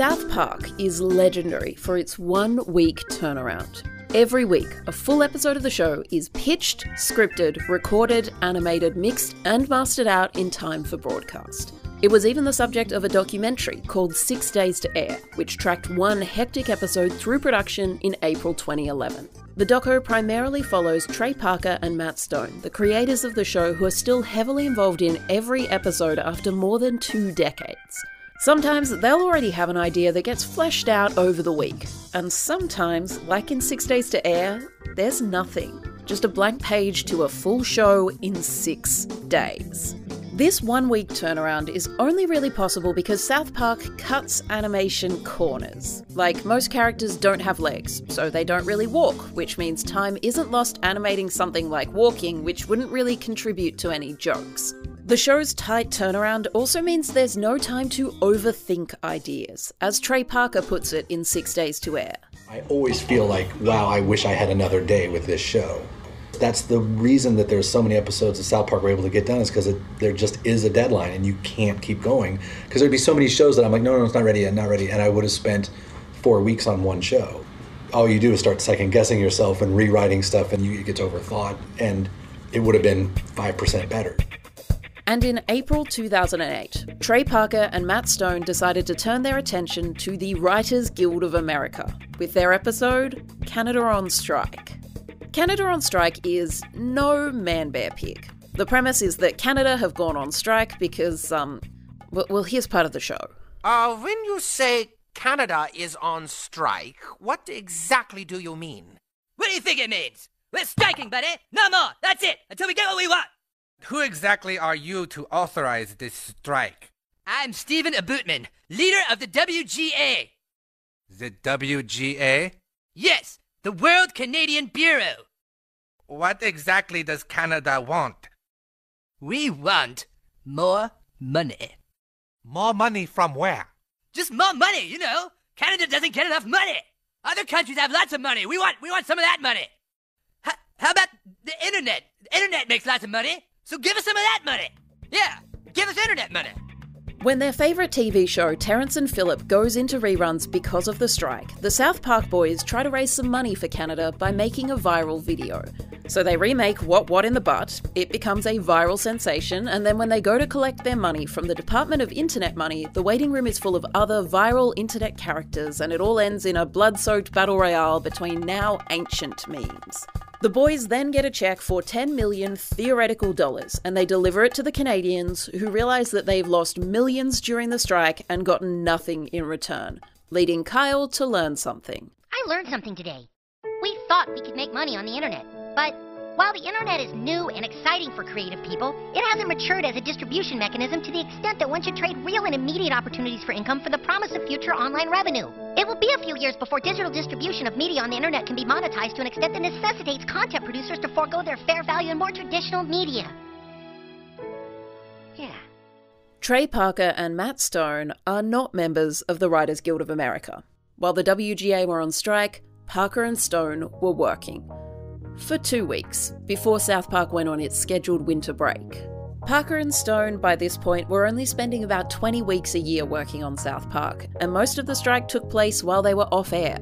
South Park is legendary for its one week turnaround. Every week, a full episode of the show is pitched, scripted, recorded, animated, mixed, and mastered out in time for broadcast. It was even the subject of a documentary called Six Days to Air, which tracked one hectic episode through production in April 2011. The doco primarily follows Trey Parker and Matt Stone, the creators of the show who are still heavily involved in every episode after more than two decades. Sometimes they'll already have an idea that gets fleshed out over the week, and sometimes, like in Six Days to Air, there's nothing. Just a blank page to a full show in six days. This one week turnaround is only really possible because South Park cuts animation corners. Like, most characters don't have legs, so they don't really walk, which means time isn't lost animating something like walking, which wouldn't really contribute to any jokes. The show's tight turnaround also means there's no time to overthink ideas, as Trey Parker puts it in Six Days to Air. I always feel like, wow, I wish I had another day with this show that's the reason that there's so many episodes of South Park we're able to get done is because there just is a deadline and you can't keep going because there'd be so many shows that I'm like no no it's not ready yet not ready and I would have spent four weeks on one show. All you do is start second guessing yourself and rewriting stuff and you, it gets overthought and it would have been five percent better. And in April 2008, Trey Parker and Matt Stone decided to turn their attention to the Writers Guild of America with their episode Canada on Strike. Canada on strike is no man bear pig. The premise is that Canada have gone on strike because, um, well, here's part of the show. Uh, when you say Canada is on strike, what exactly do you mean? What do you think it means? We're striking, buddy! No more! That's it! Until we get what we want! Who exactly are you to authorize this strike? I'm Stephen Abootman, leader of the WGA. The WGA? Yes, the World Canadian Bureau. What exactly does Canada want? We want more money. More money from where? Just more money, you know. Canada doesn't get enough money. Other countries have lots of money. We want we want some of that money. H- how about the internet? The internet makes lots of money, so give us some of that money. Yeah, give us internet money. When their favourite TV show, Terrence and Phillip, goes into reruns because of the strike, the South Park boys try to raise some money for Canada by making a viral video. So they remake What What in the Butt, it becomes a viral sensation, and then when they go to collect their money from the Department of Internet Money, the waiting room is full of other viral internet characters, and it all ends in a blood soaked battle royale between now ancient memes. The boys then get a check for 10 million theoretical dollars and they deliver it to the Canadians who realise that they've lost millions during the strike and gotten nothing in return, leading Kyle to learn something. I learned something today. We thought we could make money on the internet, but while the internet is new and exciting for creative people, it hasn't matured as a distribution mechanism to the extent that one should trade real and immediate opportunities for income for the promise of future online revenue. It will be a few years before digital distribution of media on the internet can be monetized to an extent that necessitates content producers to forego their fair value in more traditional media. Yeah. Trey Parker and Matt Stone are not members of the Writers Guild of America. While the WGA were on strike, Parker and Stone were working for two weeks before South Park went on its scheduled winter break. Parker and Stone, by this point, were only spending about 20 weeks a year working on South Park, and most of the strike took place while they were off air.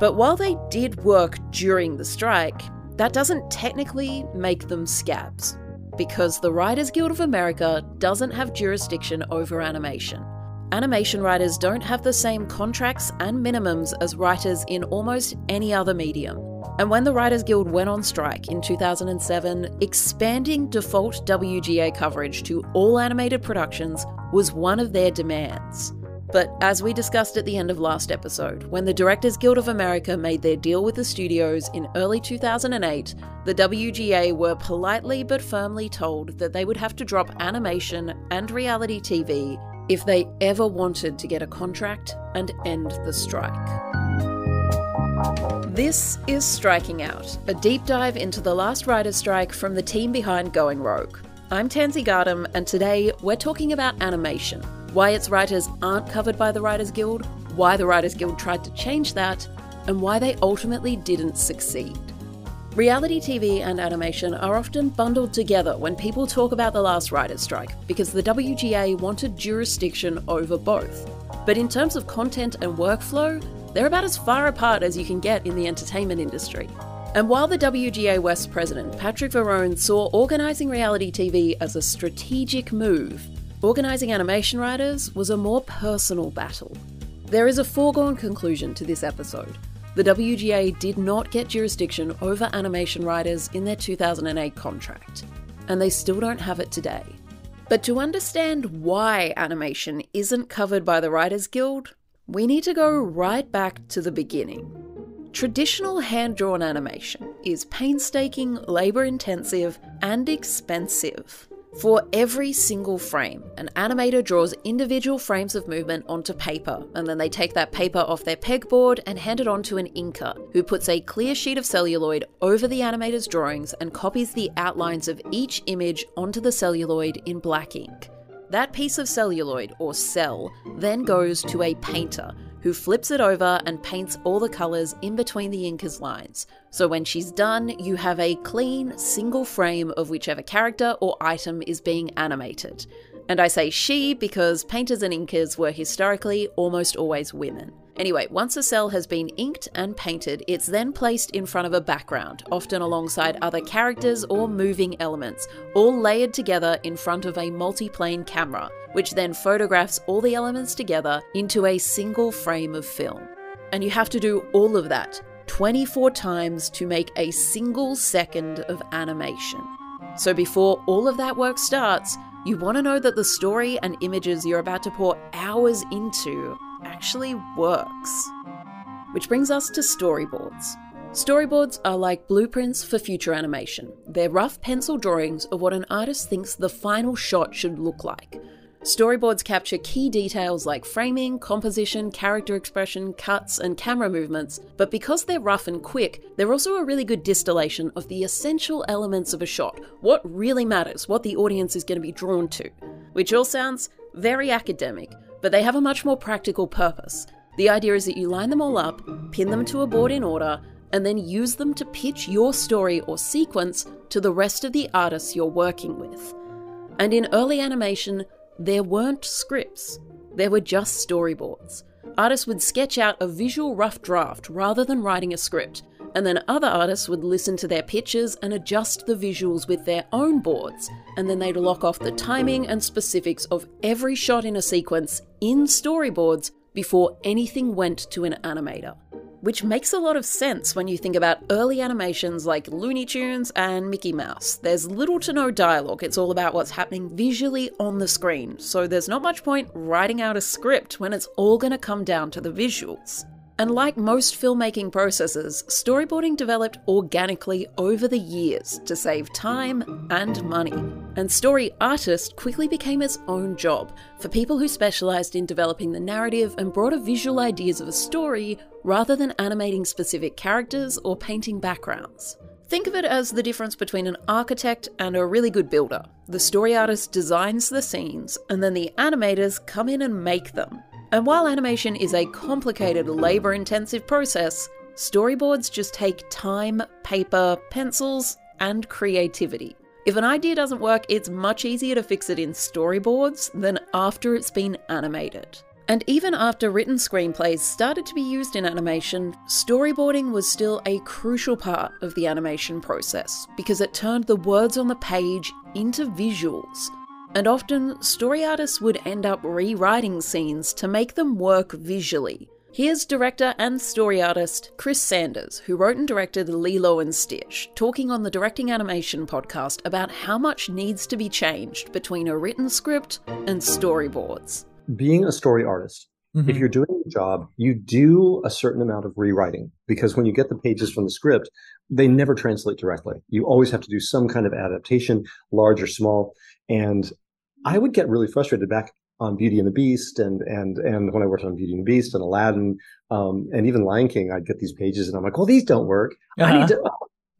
But while they did work during the strike, that doesn't technically make them scabs, because the Writers Guild of America doesn't have jurisdiction over animation. Animation writers don't have the same contracts and minimums as writers in almost any other medium. And when the Writers Guild went on strike in 2007, expanding default WGA coverage to all animated productions was one of their demands. But as we discussed at the end of last episode, when the Directors Guild of America made their deal with the studios in early 2008, the WGA were politely but firmly told that they would have to drop animation and reality TV if they ever wanted to get a contract and end the strike. This is Striking Out, a deep dive into the last writer's strike from the team behind Going Rogue. I'm Tansy Gardam, and today we're talking about animation, why its writers aren't covered by the Writers Guild, why the Writers Guild tried to change that, and why they ultimately didn't succeed. Reality TV and animation are often bundled together when people talk about the last writer's strike because the WGA wanted jurisdiction over both. But in terms of content and workflow, they're about as far apart as you can get in the entertainment industry. And while the WGA West president, Patric Verrone, saw organising reality TV as a strategic move, organising animation writers was a more personal battle. There is a foregone conclusion to this episode. The WGA did not get jurisdiction over animation writers in their 2008 contract, and they still don't have it today. But to understand why animation isn't covered by the Writers Guild, we need to go right back to the beginning. Traditional hand drawn animation is painstaking, labour intensive, and expensive. For every single frame, an animator draws individual frames of movement onto paper, and then they take that paper off their pegboard and hand it on to an inker, who puts a clear sheet of celluloid over the animator's drawings and copies the outlines of each image onto the celluloid in black ink. That piece of celluloid, or cell, then goes to a painter, who flips it over and paints all the colours in between the inker's lines. So when she's done, you have a clean, single frame of whichever character or item is being animated. And I say she because painters and inkers were historically almost always women. Anyway, once a cell has been inked and painted, it's then placed in front of a background, often alongside other characters or moving elements, all layered together in front of a multiplane camera, which then photographs all the elements together into a single frame of film. And you have to do all of that 24 times to make a single second of animation. So before all of that work starts, you want to know that the story and images you're about to pour hours into actually works. Which brings us to storyboards. Storyboards are like blueprints for future animation. They're rough pencil drawings of what an artist thinks the final shot should look like. Storyboards capture key details like framing, composition, character expression, cuts, and camera movements, but because they're rough and quick, they're also a really good distillation of the essential elements of a shot, what really matters, what the audience is going to be drawn to. Which all sounds very academic, but they have a much more practical purpose. The idea is that you line them all up, pin them to a board in order, and then use them to pitch your story or sequence to the rest of the artists you're working with. And in early animation, there weren't scripts, there were just storyboards. Artists would sketch out a visual rough draft rather than writing a script, and then other artists would listen to their pitches and adjust the visuals with their own boards, and then they'd lock off the timing and specifics of every shot in a sequence in storyboards before anything went to an animator which makes a lot of sense when you think about early animations like Looney Tunes and Mickey Mouse. There's little to no dialogue, it's all about what's happening visually on the screen, so there's not much point writing out a script when it's all going to come down to the visuals. And like most filmmaking processes, storyboarding developed organically over the years to save time and money. And story artist quickly became its own job for people who specialized in developing the narrative and broader visual ideas of a story rather than animating specific characters or painting backgrounds. Think of it as the difference between an architect and a really good builder. The story artist designs the scenes, and then the animators come in and make them. And while animation is a complicated, labour intensive process, storyboards just take time, paper, pencils, and creativity. If an idea doesn't work, it's much easier to fix it in storyboards than after it's been animated. And even after written screenplays started to be used in animation, storyboarding was still a crucial part of the animation process because it turned the words on the page into visuals and often story artists would end up rewriting scenes to make them work visually. Here's director and story artist Chris Sanders, who wrote and directed Lilo and Stitch, talking on the Directing Animation podcast about how much needs to be changed between a written script and storyboards. Being a story artist, mm-hmm. if you're doing a job, you do a certain amount of rewriting because when you get the pages from the script, they never translate directly. You always have to do some kind of adaptation, large or small. And I would get really frustrated back on Beauty and the Beast and and and when I worked on Beauty and the Beast and Aladdin um, and even Lion King, I'd get these pages and I'm like, well, these don't work. Uh-huh. I need to.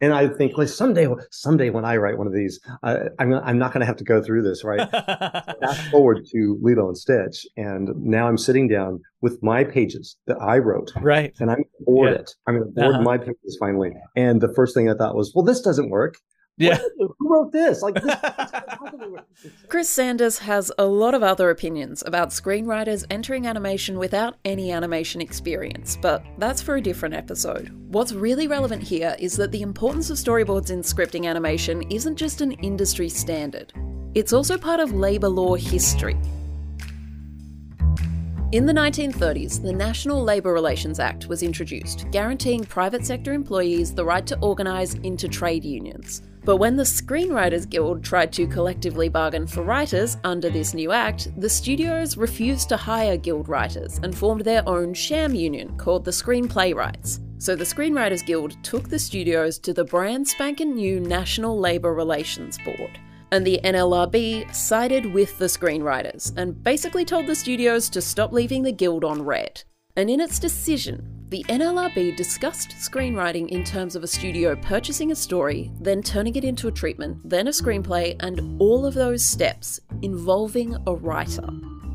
And I think, like someday, someday when I write one of these, uh, I'm I'm not going to have to go through this, right? Fast forward to Lilo and Stitch, and now I'm sitting down with my pages that I wrote, right? And I'm bored yeah. it. I'm bored uh-huh. my pages finally. And the first thing I thought was, well, this doesn't work Yeah. What? Who wrote this? Like this. Chris Sanders has a lot of other opinions about screenwriters entering animation without any animation experience, but that's for a different episode. What's really relevant here is that the importance of storyboards in scripting animation isn't just an industry standard, it's also part of labour law history. In the 1930s, the National Labour Relations Act was introduced, guaranteeing private sector employees the right to organise into trade unions. But when the Screenwriters Guild tried to collectively bargain for writers under this new act, the studios refused to hire guild writers and formed their own sham union called the Screenplaywrights. So the Screenwriters Guild took the studios to the brand spanking new National Labour Relations Board and the NLRB sided with the screenwriters and basically told the studios to stop leaving the guild on red. And in its decision, the NLRB discussed screenwriting in terms of a studio purchasing a story, then turning it into a treatment, then a screenplay, and all of those steps involving a writer.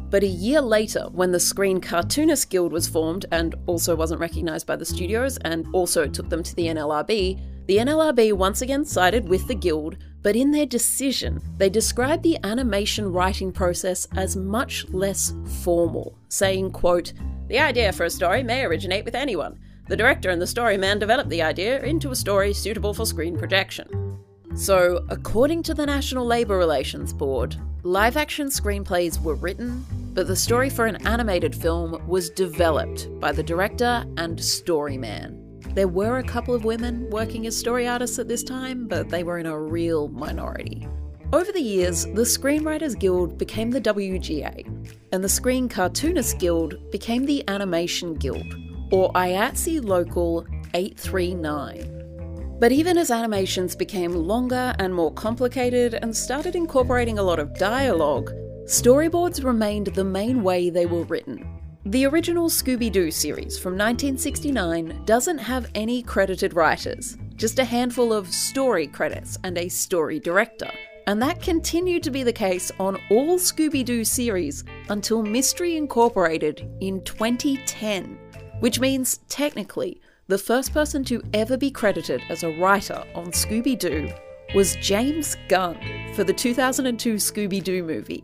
But a year later, when the Screen Cartoonist Guild was formed and also wasn't recognised by the studios and also took them to the NLRB, the NLRB once again sided with the Guild, but in their decision, they described the animation writing process as much less formal, saying, quote, The idea for a story may originate with anyone. The director and the storyman develop the idea into a story suitable for screen projection. So, according to the National Labour Relations Board, live action screenplays were written, but the story for an animated film was developed by the director and storyman. There were a couple of women working as story artists at this time, but they were in a real minority. Over the years, the Screenwriters Guild became the WGA, and the Screen Cartoonists Guild became the Animation Guild, or IATSE Local 839. But even as animations became longer and more complicated and started incorporating a lot of dialogue, storyboards remained the main way they were written. The original Scooby Doo series from 1969 doesn't have any credited writers, just a handful of story credits and a story director. And that continued to be the case on all Scooby Doo series until Mystery Incorporated in 2010, which means technically the first person to ever be credited as a writer on Scooby Doo was James Gunn for the 2002 Scooby Doo movie,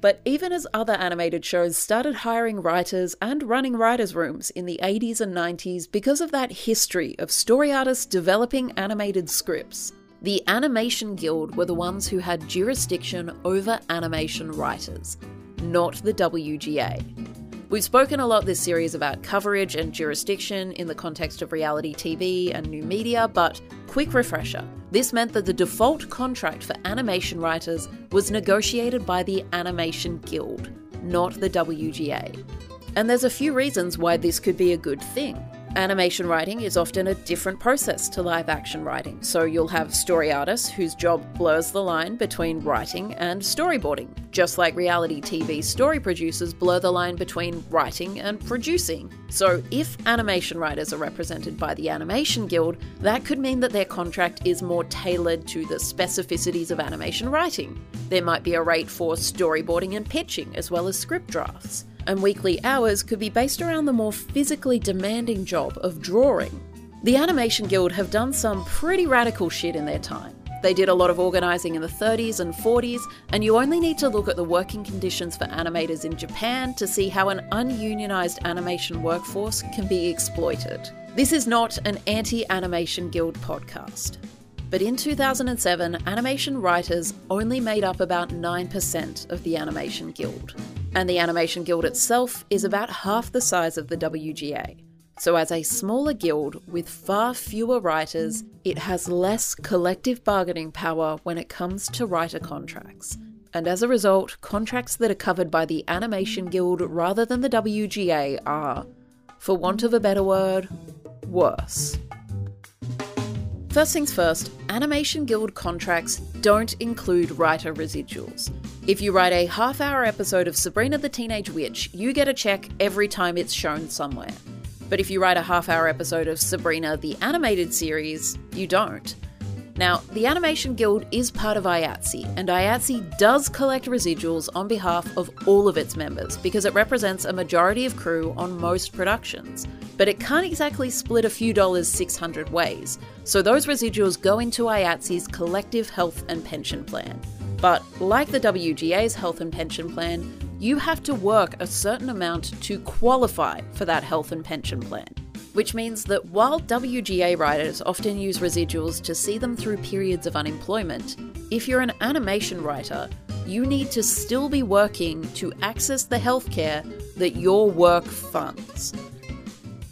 but even as other animated shows started hiring writers and running writers' rooms in the 80s and 90s because of that history of story artists developing animated scripts, the Animation Guild were the ones who had jurisdiction over animation writers, not the WGA. We've spoken a lot this series about coverage and jurisdiction in the context of reality TV and new media, but quick refresher this meant that the default contract for animation writers was negotiated by the Animation Guild, not the WGA. And there's a few reasons why this could be a good thing. Animation writing is often a different process to live action writing, so you'll have story artists whose job blurs the line between writing and storyboarding, just like reality TV story producers blur the line between writing and producing. So, if animation writers are represented by the Animation Guild, that could mean that their contract is more tailored to the specificities of animation writing. There might be a rate for storyboarding and pitching, as well as script drafts and weekly hours could be based around the more physically demanding job of drawing. The Animation Guild have done some pretty radical shit in their time. They did a lot of organising in the 30s and 40s, and you only need to look at the working conditions for animators in Japan to see how an ununionised animation workforce can be exploited. This is not an anti Animation Guild podcast. But in 2007, animation writers only made up about 9% of the Animation Guild and the Animation Guild itself is about half the size of the WGA. So, as a smaller guild with far fewer writers, it has less collective bargaining power when it comes to writer contracts. And as a result, contracts that are covered by the Animation Guild rather than the WGA are, for want of a better word, worse. First things first, Animation Guild contracts don't include writer residuals. If you write a half hour episode of Sabrina the Teenage Witch, you get a check every time it's shown somewhere. But if you write a half hour episode of Sabrina the Animated Series, you don't. Now, the Animation Guild is part of IATSE, and IATSE does collect residuals on behalf of all of its members because it represents a majority of crew on most productions. But it can't exactly split a few dollars 600 ways, so those residuals go into IATSE's collective health and pension plan. But like the WGA's health and pension plan, you have to work a certain amount to qualify for that health and pension plan which means that while WGA writers often use residuals to see them through periods of unemployment, if you're an animation writer, you need to still be working to access the healthcare that your work funds.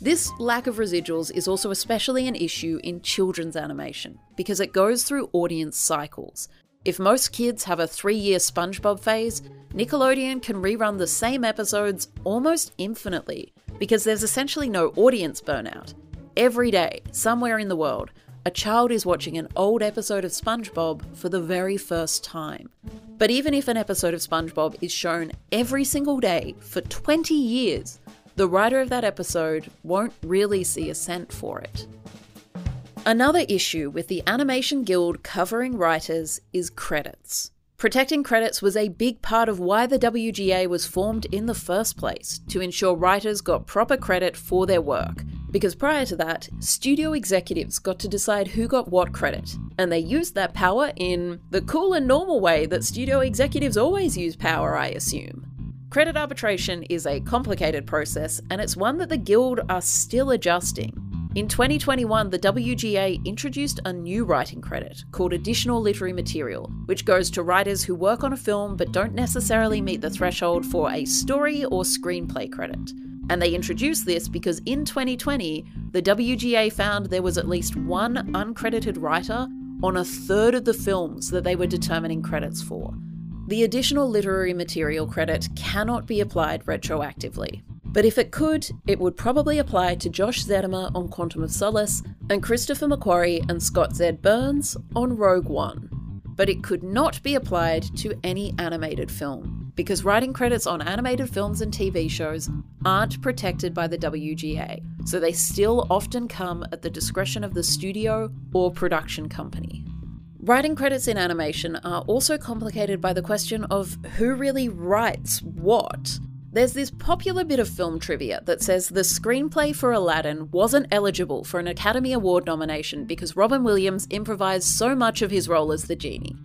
This lack of residuals is also especially an issue in children's animation because it goes through audience cycles. If most kids have a three year SpongeBob phase, Nickelodeon can rerun the same episodes almost infinitely because there's essentially no audience burnout. Every day, somewhere in the world, a child is watching an old episode of SpongeBob for the very first time. But even if an episode of SpongeBob is shown every single day for 20 years, the writer of that episode won't really see a cent for it. Another issue with the Animation Guild covering writers is credits. Protecting credits was a big part of why the WGA was formed in the first place, to ensure writers got proper credit for their work. Because prior to that, studio executives got to decide who got what credit, and they used that power in the cool and normal way that studio executives always use power, I assume. Credit arbitration is a complicated process, and it's one that the Guild are still adjusting. In 2021, the WGA introduced a new writing credit called Additional Literary Material, which goes to writers who work on a film but don't necessarily meet the threshold for a story or screenplay credit. And they introduced this because in 2020, the WGA found there was at least one uncredited writer on a third of the films that they were determining credits for. The additional literary material credit cannot be applied retroactively. But if it could, it would probably apply to Josh Zetumer on Quantum of Solace and Christopher McQuarrie and Scott Z. Burns on Rogue One. But it could not be applied to any animated film, because writing credits on animated films and TV shows aren't protected by the WGA, so they still often come at the discretion of the studio or production company. Writing credits in animation are also complicated by the question of who really writes what. There's this popular bit of film trivia that says the screenplay for Aladdin wasn't eligible for an Academy Award nomination because Robin Williams improvised so much of his role as the genie.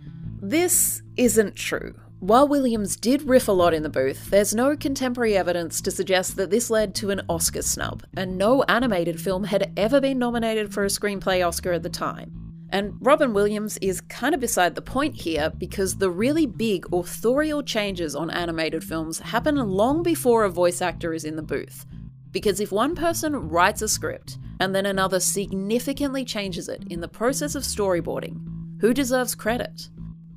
This isn't true. While Williams did riff a lot in the booth, there's no contemporary evidence to suggest that this led to an Oscar snub, and no animated film had ever been nominated for a screenplay Oscar at the time. And Robin Williams is kind of beside the point here because the really big authorial changes on animated films happen long before a voice actor is in the booth. Because if one person writes a script and then another significantly changes it in the process of storyboarding, who deserves credit?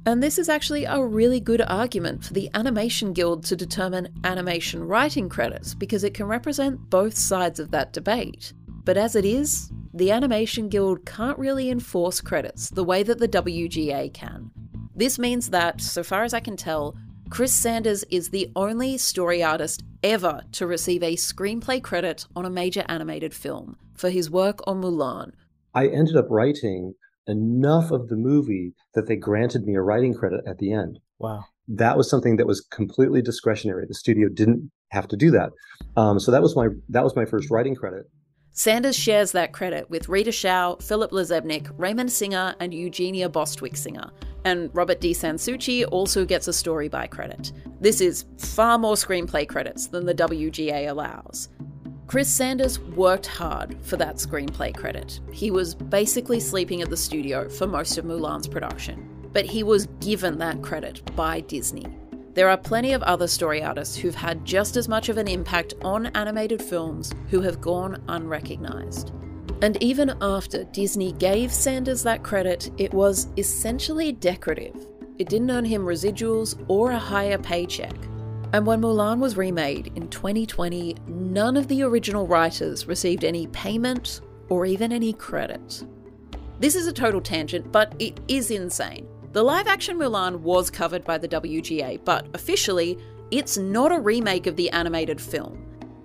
And this is actually a really good argument for the Animation Guild to determine animation writing credits because it can represent both sides of that debate. But as it is, the Animation Guild can't really enforce credits the way that the WGA can. This means that, so far as I can tell, Chris Sanders is the only story artist ever to receive a screenplay credit on a major animated film for his work on Mulan. I ended up writing enough of the movie that they granted me a writing credit at the end. Wow. That was something that was completely discretionary. The studio didn't have to do that. Um, so that was my that was my first writing credit. Sanders shares that credit with Rita Hsiao, Philip LaZebnik, Raymond Singer, and Eugenia Bostwick Singer. And Robert D. San Souci also gets a story by credit. This is far more screenplay credits than the WGA allows. Chris Sanders worked hard for that screenplay credit. He was basically sleeping at the studio for most of Mulan's production, but he was given that credit by Disney. There are plenty of other story artists who've had just as much of an impact on animated films who have gone unrecognised. And even after Disney gave Sanders that credit, it was essentially decorative. It didn't earn him residuals or a higher paycheck. And when Mulan was remade in 2020, none of the original writers received any payment or even any credit. This is a total tangent, but it is insane. The live action Mulan was covered by the WGA, but officially, it's not a remake of the animated film.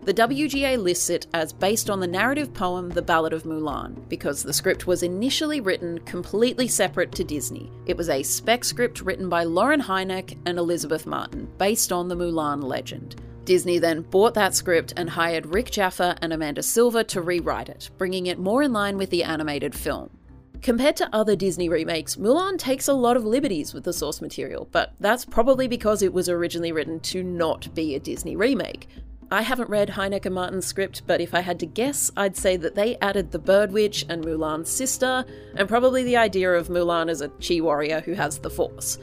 the WGA lists it as based on the narrative poem The Ballad of Mulan, because the script was initially written completely separate to Disney. It was a spec script written by Lauren Hynek and Elizabeth Martin, based on the Mulan legend. Disney then bought that script and hired Rick Jaffa and Amanda Silver to rewrite it, bringing it more in line with the animated film. Compared to other Disney remakes, Mulan takes a lot of liberties with the source material, but that's probably because it was originally written to not be a Disney remake. I haven't read and Martin's script, but if I had to guess, I'd say that they added the Bird Witch and Mulan's sister, and probably the idea of Mulan as a chi warrior who has the Force.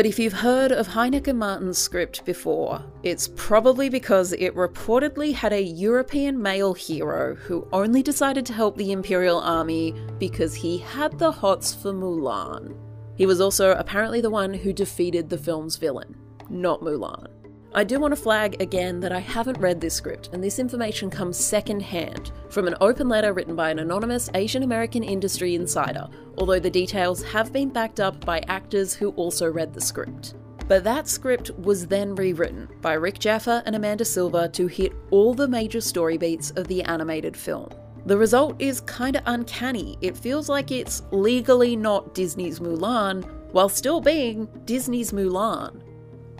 But if you've heard of and Martin's script before, it's probably because it reportedly had a European male hero who only decided to help the Imperial Army because he had the hots for Mulan. He was also apparently the one who defeated the film's villain, not Mulan. I do want to flag again that I haven't read this script, and this information comes secondhand from an open letter written by an anonymous Asian American industry insider, although the details have been backed up by actors who also read the script. But that script was then rewritten by Rick Jaffa and Amanda Silver to hit all the major story beats of the animated film. The result is kinda uncanny. It feels like it's legally not Disney's Mulan, while still being Disney's Mulan.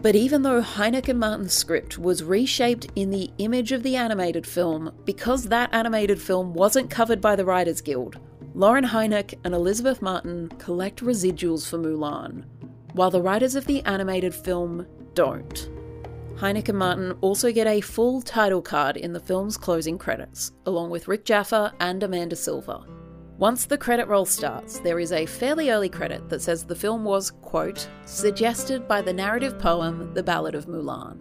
But even though Hynek and Martin's script was reshaped in the image of the animated film, because that animated film wasn't covered by the Writers Guild, Lauren Hynek and Elizabeth Martin collect residuals for Mulan, while the writers of the animated film don't. Hynek and Martin also get a full title card in the film's closing credits, along with Rick Jaffa and Amanda Silver. Once the credit roll starts, there is a fairly early credit that says the film was, quote, suggested by the narrative poem The Ballad of Mulan.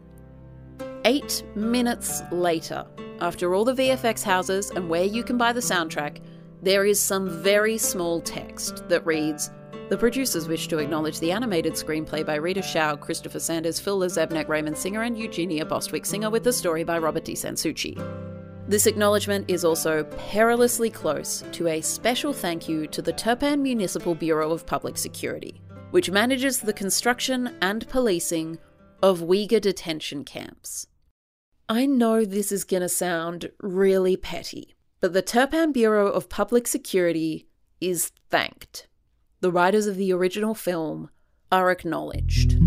Eight minutes later, after all the VFX houses and where you can buy the soundtrack, there is some very small text that reads The producers wish to acknowledge the animated screenplay by Rita Hsiao, Christopher Sanders, Phil LaZebnik, Raymond Singer, and Eugenia Bostwick Singer with the story by Robert D. San Souci. This acknowledgement is also perilously close to a special thank you to the Turpan Municipal Bureau of Public Security, which manages the construction and policing of Uyghur detention camps. I know this is going to sound really petty, but the Turpan Bureau of Public Security is thanked. The writers of the original film are acknowledged.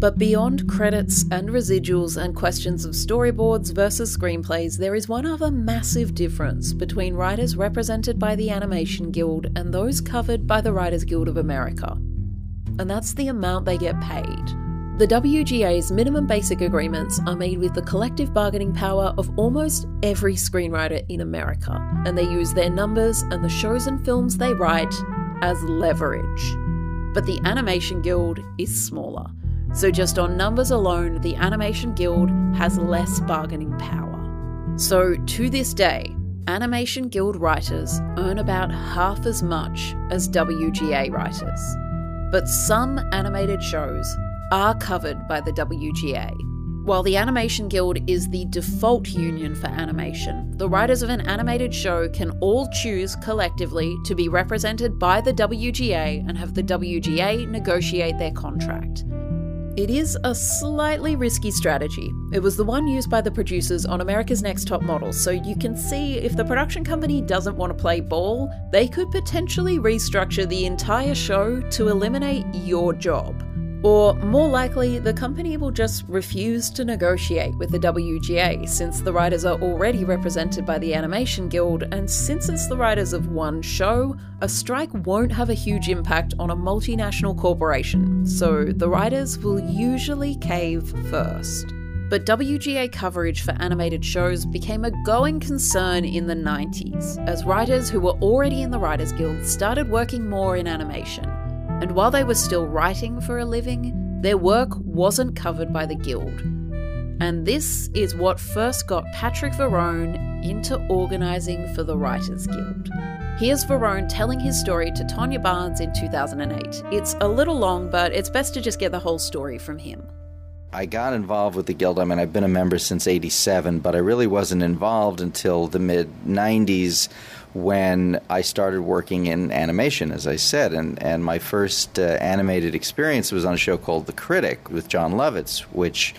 But beyond credits and residuals and questions of storyboards versus screenplays, there is one other massive difference between writers represented by the Animation Guild and those covered by the Writers Guild of America. And that's the amount they get paid. The WGA's minimum basic agreements are made with the collective bargaining power of almost every screenwriter in America, and they use their numbers and the shows and films they write as leverage. But the Animation Guild is smaller so, just on numbers alone, the Animation Guild has less bargaining power. So, to this day, Animation Guild writers earn about half as much as WGA writers. But some animated shows are covered by the WGA. While the Animation Guild is the default union for animation, the writers of an animated show can all choose collectively to be represented by the WGA and have the WGA negotiate their contract. It is a slightly risky strategy. It was the one used by the producers on America's Next Top Model, so you can see if the production company doesn't want to play ball, they could potentially restructure the entire show to eliminate your job. Or, more likely, the company will just refuse to negotiate with the WGA since the writers are already represented by the Animation Guild, and since it's the writers of one show, a strike won't have a huge impact on a multinational corporation, so the writers will usually cave first. But WGA coverage for animated shows became a going concern in the 90s, as writers who were already in the Writers Guild started working more in animation and while they were still writing for a living, their work wasn't covered by the Guild. And this is what first got Patric Verrone into organising for the Writers Guild. Here's Verrone telling his story to Tonya Barnes in 2008. It's a little long, but it's best to just get the whole story from him. I got involved with the Guild. I mean, I've been a member since 87, but I really wasn't involved until the mid 90s when I started working in animation, as I said. And, and my first uh, animated experience was on a show called The Critic with Jon Lovitz, which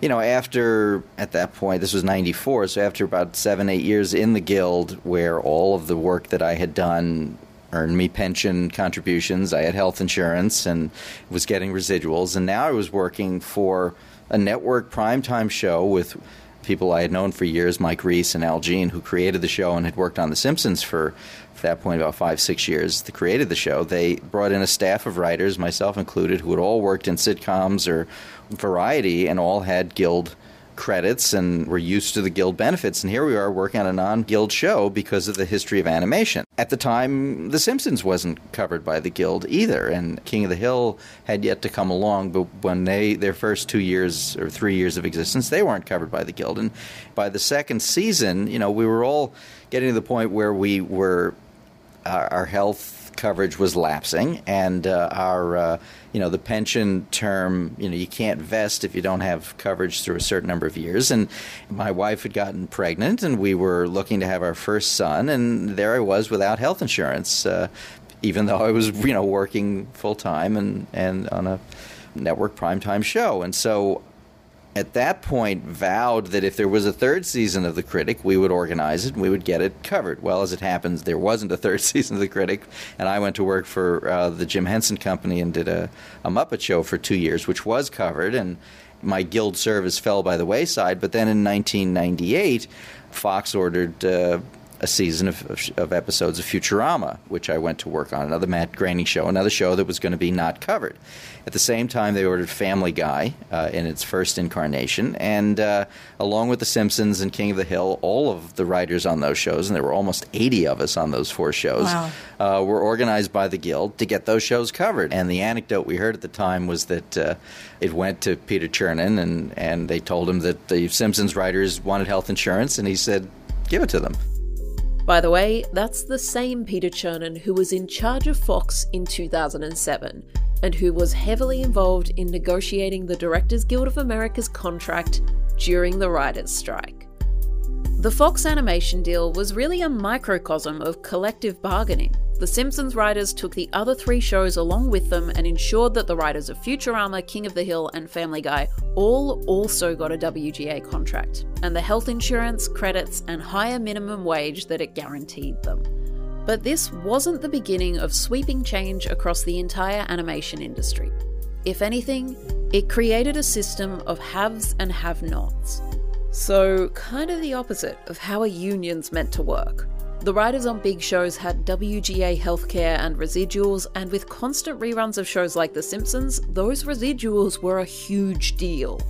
you know, after at that point, this was '94, so after about seven, eight years in the guild, where all of the work that I had done earned me pension contributions, I had health insurance, and was getting residuals, and now I was working for a network primetime show with people I had known for years, Mike Reiss and Al Jean, who created the show and had worked on The Simpsons for, at that point, about five, six years. They created the show. They brought in a staff of writers, myself included, who had all worked in sitcoms or variety and all had guild credits and we're used to the guild benefits. And here we are working on a non guild show because of the history of animation. At the time, The Simpsons wasn't covered by the guild either, and King of the Hill had yet to come along. But when they, their first two years or three years of existence, they weren't covered by the guild. And by the second season, you know, we were all getting to the point where we were, our, our health coverage was lapsing, and uh, our uh, you know the pension term you know you can't vest if you don't have coverage through a certain number of years. And my wife had gotten pregnant, and we were looking to have our first son, and there I was without health insurance, uh, even though I was you know working full time and and on a network primetime show, and so at that point vowed that if there was a third season of The Critic, we would organize it and we would get it covered. Well, as it happens, there wasn't a third season of The Critic, and I went to work for uh, the Jim Henson Company and did a, a Muppet Show for two years, which was covered, and my guild service fell by the wayside. But then in 1998, Fox ordered. Uh, a season of, of, of, episodes of Futurama, which I went to work on, another Matt Groening show, another show that was going to be not covered. At the same time, they ordered Family Guy uh, in its first incarnation, and uh, along with The Simpsons and King of the Hill, all of the writers on those shows, and there were almost 80 of us on those four shows, wow. uh, were organized by the Guild to get those shows covered. And the anecdote we heard at the time was that uh, it went to Peter Chernin, and, and they told him that the Simpsons writers wanted health insurance, and he said, give it to them. By the way, that's the same Peter Chernin who was in charge of Fox in 2007 and who was heavily involved in negotiating the Directors Guild of America's contract during the writers' strike. The Fox animation deal was really a microcosm of collective bargaining. The Simpsons writers took the other three shows along with them and ensured that the writers of Futurama, King of the Hill, and Family Guy all also got a WGA contract, and the health insurance, credits, and higher minimum wage that it guaranteed them. But this wasn't the beginning of sweeping change across the entire animation industry. If anything, it created a system of haves and have nots. So, kind of the opposite of how a union's meant to work. The writers on big shows had WGA healthcare and residuals, and with constant reruns of shows like The Simpsons, those residuals were a huge deal.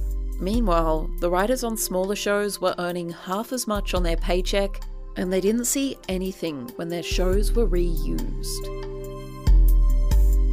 Meanwhile, the writers on smaller shows were earning half as much on their paycheck and they didn't see anything when their shows were reused.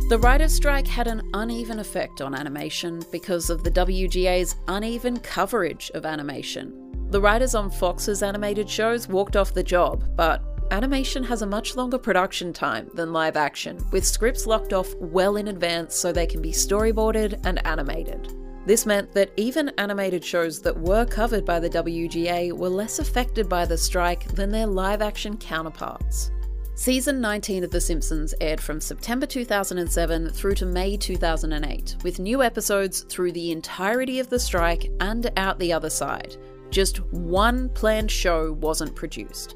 The writer's strike had an uneven effect on animation because of the WGA's uneven coverage of animation. The writers on Fox's animated shows walked off the job, but animation has a much longer production time than live action, with scripts locked off well in advance so they can be storyboarded and animated. This meant that even animated shows that were covered by the WGA were less affected by the strike than their live action counterparts. Season 19 of The Simpsons aired from September 2007 through to May 2008, with new episodes through the entirety of the strike and out the other side. Just one planned show wasn't produced.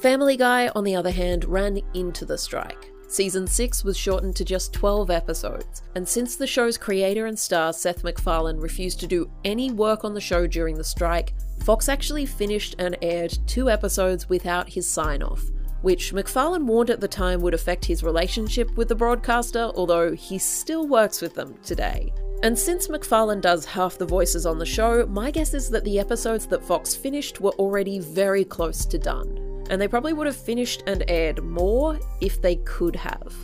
Family Guy, on the other hand, ran into the strike. Season 6 was shortened to just 12 episodes, and since the show's creator and star Seth MacFarlane refused to do any work on the show during the strike, Fox actually finished and aired two episodes without his sign off, which MacFarlane warned at the time would affect his relationship with the broadcaster, although he still works with them today. And since MacFarlane does half the voices on the show, my guess is that the episodes that Fox finished were already very close to done and they probably would have finished and aired more if they could have.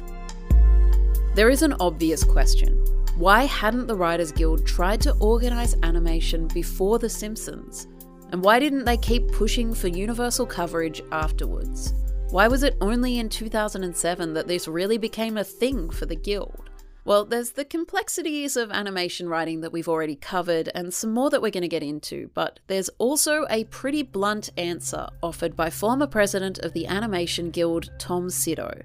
There is an obvious question. Why hadn't the Writers Guild tried to organise animation before The Simpsons? And why didn't they keep pushing for universal coverage afterwards? Why was it only in 2007 that this really became a thing for the Guild? Well, there's the complexities of animation writing that we've already covered, and some more that we're going to get into, but there's also a pretty blunt answer offered by former president of the Animation Guild, Tom Sito.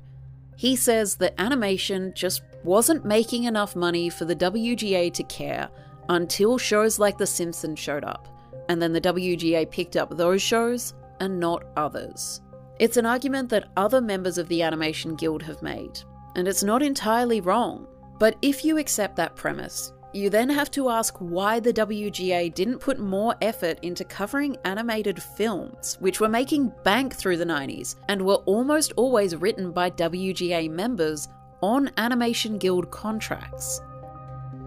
He says that animation just wasn't making enough money for the WGA to care, until shows like The Simpsons showed up, and then the WGA picked up those shows and not others. It's an argument that other members of the Animation Guild have made, and it's not entirely wrong. But if you accept that premise, you then have to ask why the WGA didn't put more effort into covering animated films, which were making bank through the 90s and were almost always written by WGA members on Animation Guild contracts.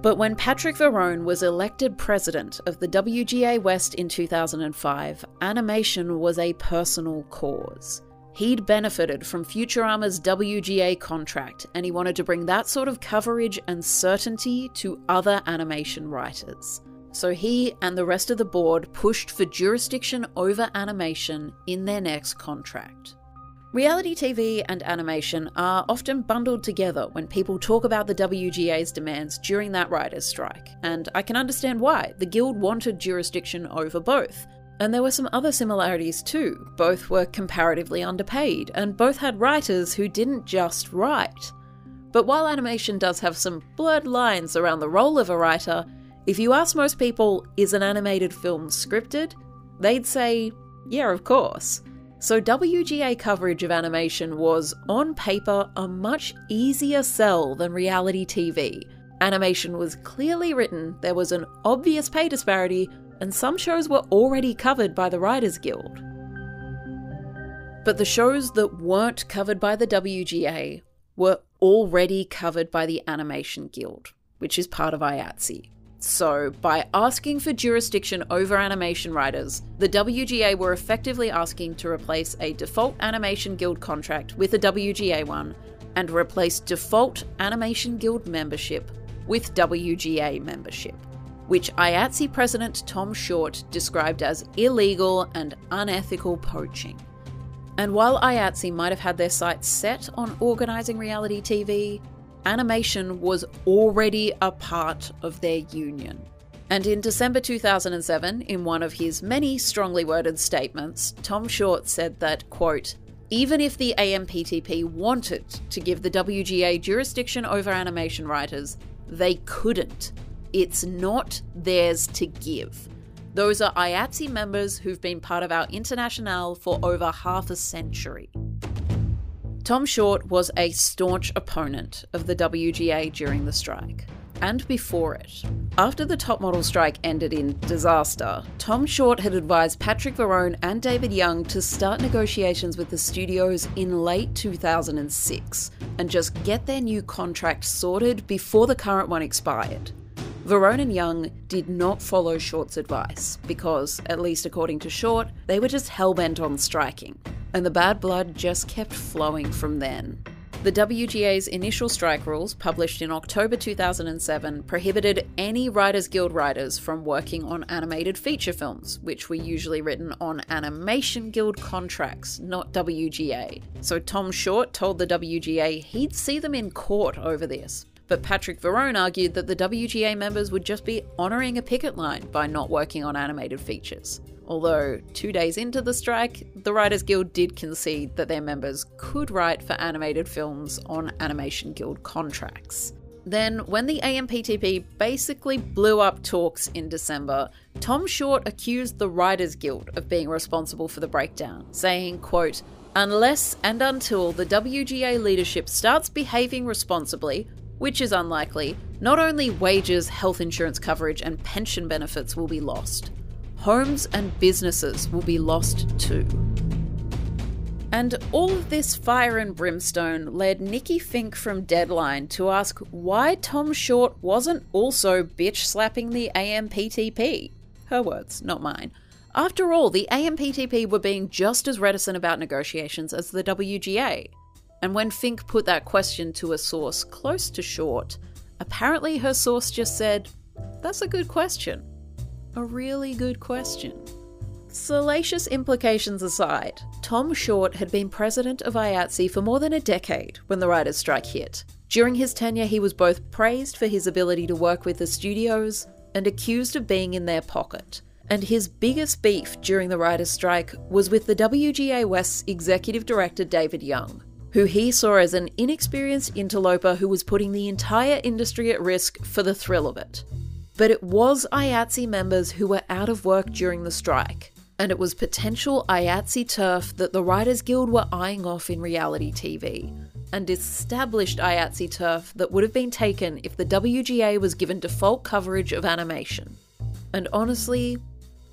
But when Patric Verrone was elected president of the WGA West in 2005, animation was a personal cause. He'd benefited from Futurama's WGA contract, and he wanted to bring that sort of coverage and certainty to other animation writers. So he and the rest of the board pushed for jurisdiction over animation in their next contract. Reality TV and animation are often bundled together when people talk about the WGA's demands during that writers' strike, and I can understand why. The Guild wanted jurisdiction over both. And there were some other similarities too. Both were comparatively underpaid, and both had writers who didn't just write. But while animation does have some blurred lines around the role of a writer, if you ask most people, is an animated film scripted? They'd say, yeah, of course. So WGA coverage of animation was, on paper, a much easier sell than reality TV. Animation was clearly written, there was an obvious pay disparity, and some shows were already covered by the Writers Guild. But the shows that weren't covered by the WGA were already covered by the Animation Guild, which is part of IATSE. So, by asking for jurisdiction over animation writers, the WGA were effectively asking to replace a default Animation Guild contract with a WGA one and replace default Animation Guild membership with WGA membership which IATSE President Tom Short described as illegal and unethical poaching. And while IATSE might have had their sights set on organising reality TV, animation was already a part of their union. And in December 2007, in one of his many strongly worded statements, Tom Short said that, quote, even if the AMPTP wanted to give the WGA jurisdiction over animation writers, they couldn't it's not theirs to give. Those are IATSE members who've been part of our Internationale for over half a century. Tom Short was a staunch opponent of the WGA during the strike, and before it. After the top model strike ended in disaster, Tom Short had advised Patric Verrone and David Young to start negotiations with the studios in late 2006 and just get their new contract sorted before the current one expired. Verrone and Young did not follow Short's advice because, at least according to Short, they were just hell bent on striking, and the bad blood just kept flowing from then. The WGA's initial strike rules, published in October 2007, prohibited any Writers Guild writers from working on animated feature films, which were usually written on Animation Guild contracts, not WGA. So Tom Short told the WGA he'd see them in court over this, but Patric Verrone argued that the WGA members would just be honouring a picket line by not working on animated features. Although, two days into the strike, the Writers Guild did concede that their members could write for animated films on Animation Guild contracts. Then, when the AMPTP basically blew up talks in December, Tom Short accused the Writers Guild of being responsible for the breakdown, saying, quote, Unless and until the WGA leadership starts behaving responsibly, which is unlikely, not only wages, health insurance coverage, and pension benefits will be lost, homes and businesses will be lost too. And all of this fire and brimstone led Nikki Finke from Deadline to ask why Tom Short wasn't also bitch slapping the AMPTP. Her words, not mine. After all, the AMPTP were being just as reticent about negotiations as the WGA. And when Finke put that question to a source close to Short, apparently her source just said, That's a good question. A really good question. Salacious implications aside, Tom Short had been president of IATSE for more than a decade when the writers' strike hit. During his tenure, he was both praised for his ability to work with the studios and accused of being in their pocket. And his biggest beef during the writers' strike was with the WGA West's executive director David Young, who he saw as an inexperienced interloper who was putting the entire industry at risk for the thrill of it. But it was IATSE members who were out of work during the strike, and it was potential IATSE turf that the Writers Guild were eyeing off in reality TV, and established IATSE turf that would have been taken if the WGA was given default coverage of animation. And honestly,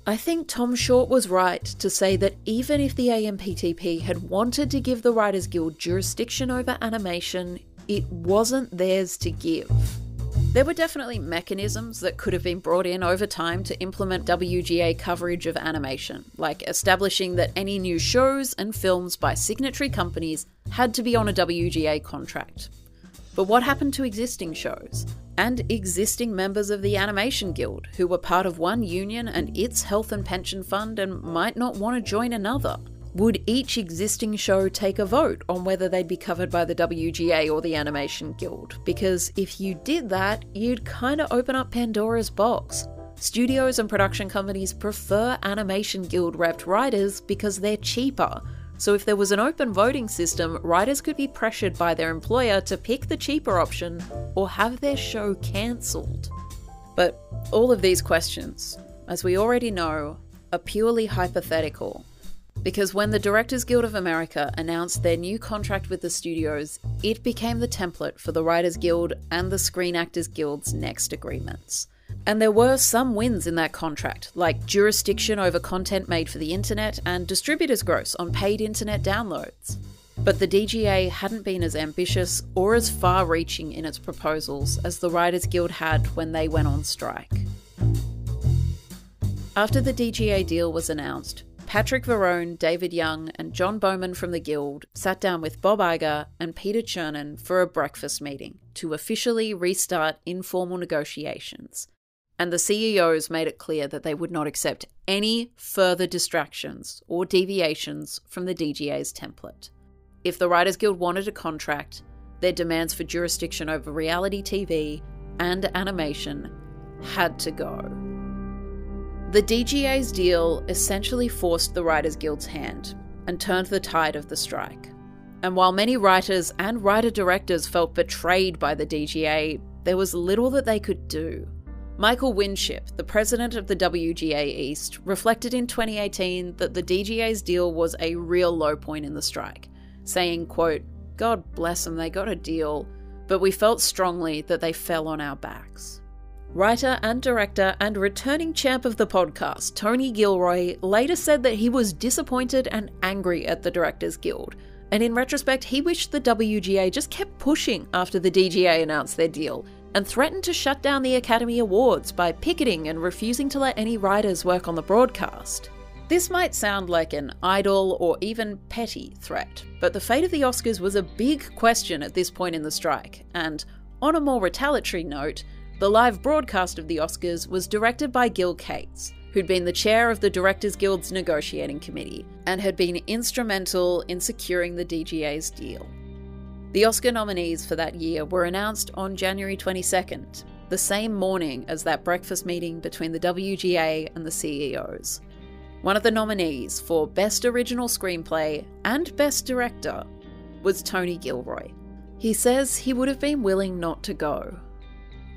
I think Tom Short was right to say that even if the AMPTP had wanted to give the Writers Guild jurisdiction over animation, it wasn't theirs to give. There were definitely mechanisms that could have been brought in over time to implement WGA coverage of animation, like establishing that any new shows and films by signatory companies had to be on a WGA contract. But what happened to existing shows? And existing members of the Animation Guild, who were part of one union and its health and pension fund and might not want to join another? Would each existing show take a vote on whether they'd be covered by the WGA or the Animation Guild? Because if you did that, you'd kind of open up Pandora's box. Studios and production companies prefer Animation Guild repped writers because they're cheaper. So if there was an open voting system, writers could be pressured by their employer to pick the cheaper option or have their show cancelled. But all of these questions, as we already know, are purely hypothetical because when the Directors Guild of America announced their new contract with the studios, it became the template for the Writers Guild and the Screen Actors Guild's next agreements. And there were some wins in that contract, like jurisdiction over content made for the internet and distributors' gross on paid internet downloads. But the DGA hadn't been as ambitious or as far reaching in its proposals as the Writers Guild had when they went on strike. After the DGA deal was announced, Patric Verrone, David Young, and John Bowman from the Guild sat down with Bob Iger and Peter Chernin for a breakfast meeting to officially restart informal negotiations. And the CEOs made it clear that they would not accept any further distractions or deviations from the DGA's template. If the Writers Guild wanted a contract, their demands for jurisdiction over reality TV and animation had to go. The DGA's deal essentially forced the Writers Guild's hand and turned the tide of the strike. And while many writers and writer directors felt betrayed by the DGA, there was little that they could do. Michael Winship, the president of the WGA East, reflected in 2018 that the DGA's deal was a real low point in the strike, saying, quote, God bless them, they got a deal, but we felt strongly that they fell on our backs. Writer and director and returning champ of the podcast, Tony Gilroy, later said that he was disappointed and angry at the Directors Guild. And in retrospect, he wished the WGA just kept pushing after the DGA announced their deal and threatened to shut down the Academy Awards by picketing and refusing to let any writers work on the broadcast. This might sound like an idle or even petty threat, but the fate of the Oscars was a big question at this point in the strike, and on a more retaliatory note, the live broadcast of the Oscars was directed by Gil Cates, who'd been the chair of the Directors Guild's negotiating committee and had been instrumental in securing the DGA's deal. The Oscar nominees for that year were announced on January 22nd, the same morning as that breakfast meeting between the WGA and the CEOs. One of the nominees for Best Original Screenplay and Best Director was Tony Gilroy. He says he would have been willing not to go,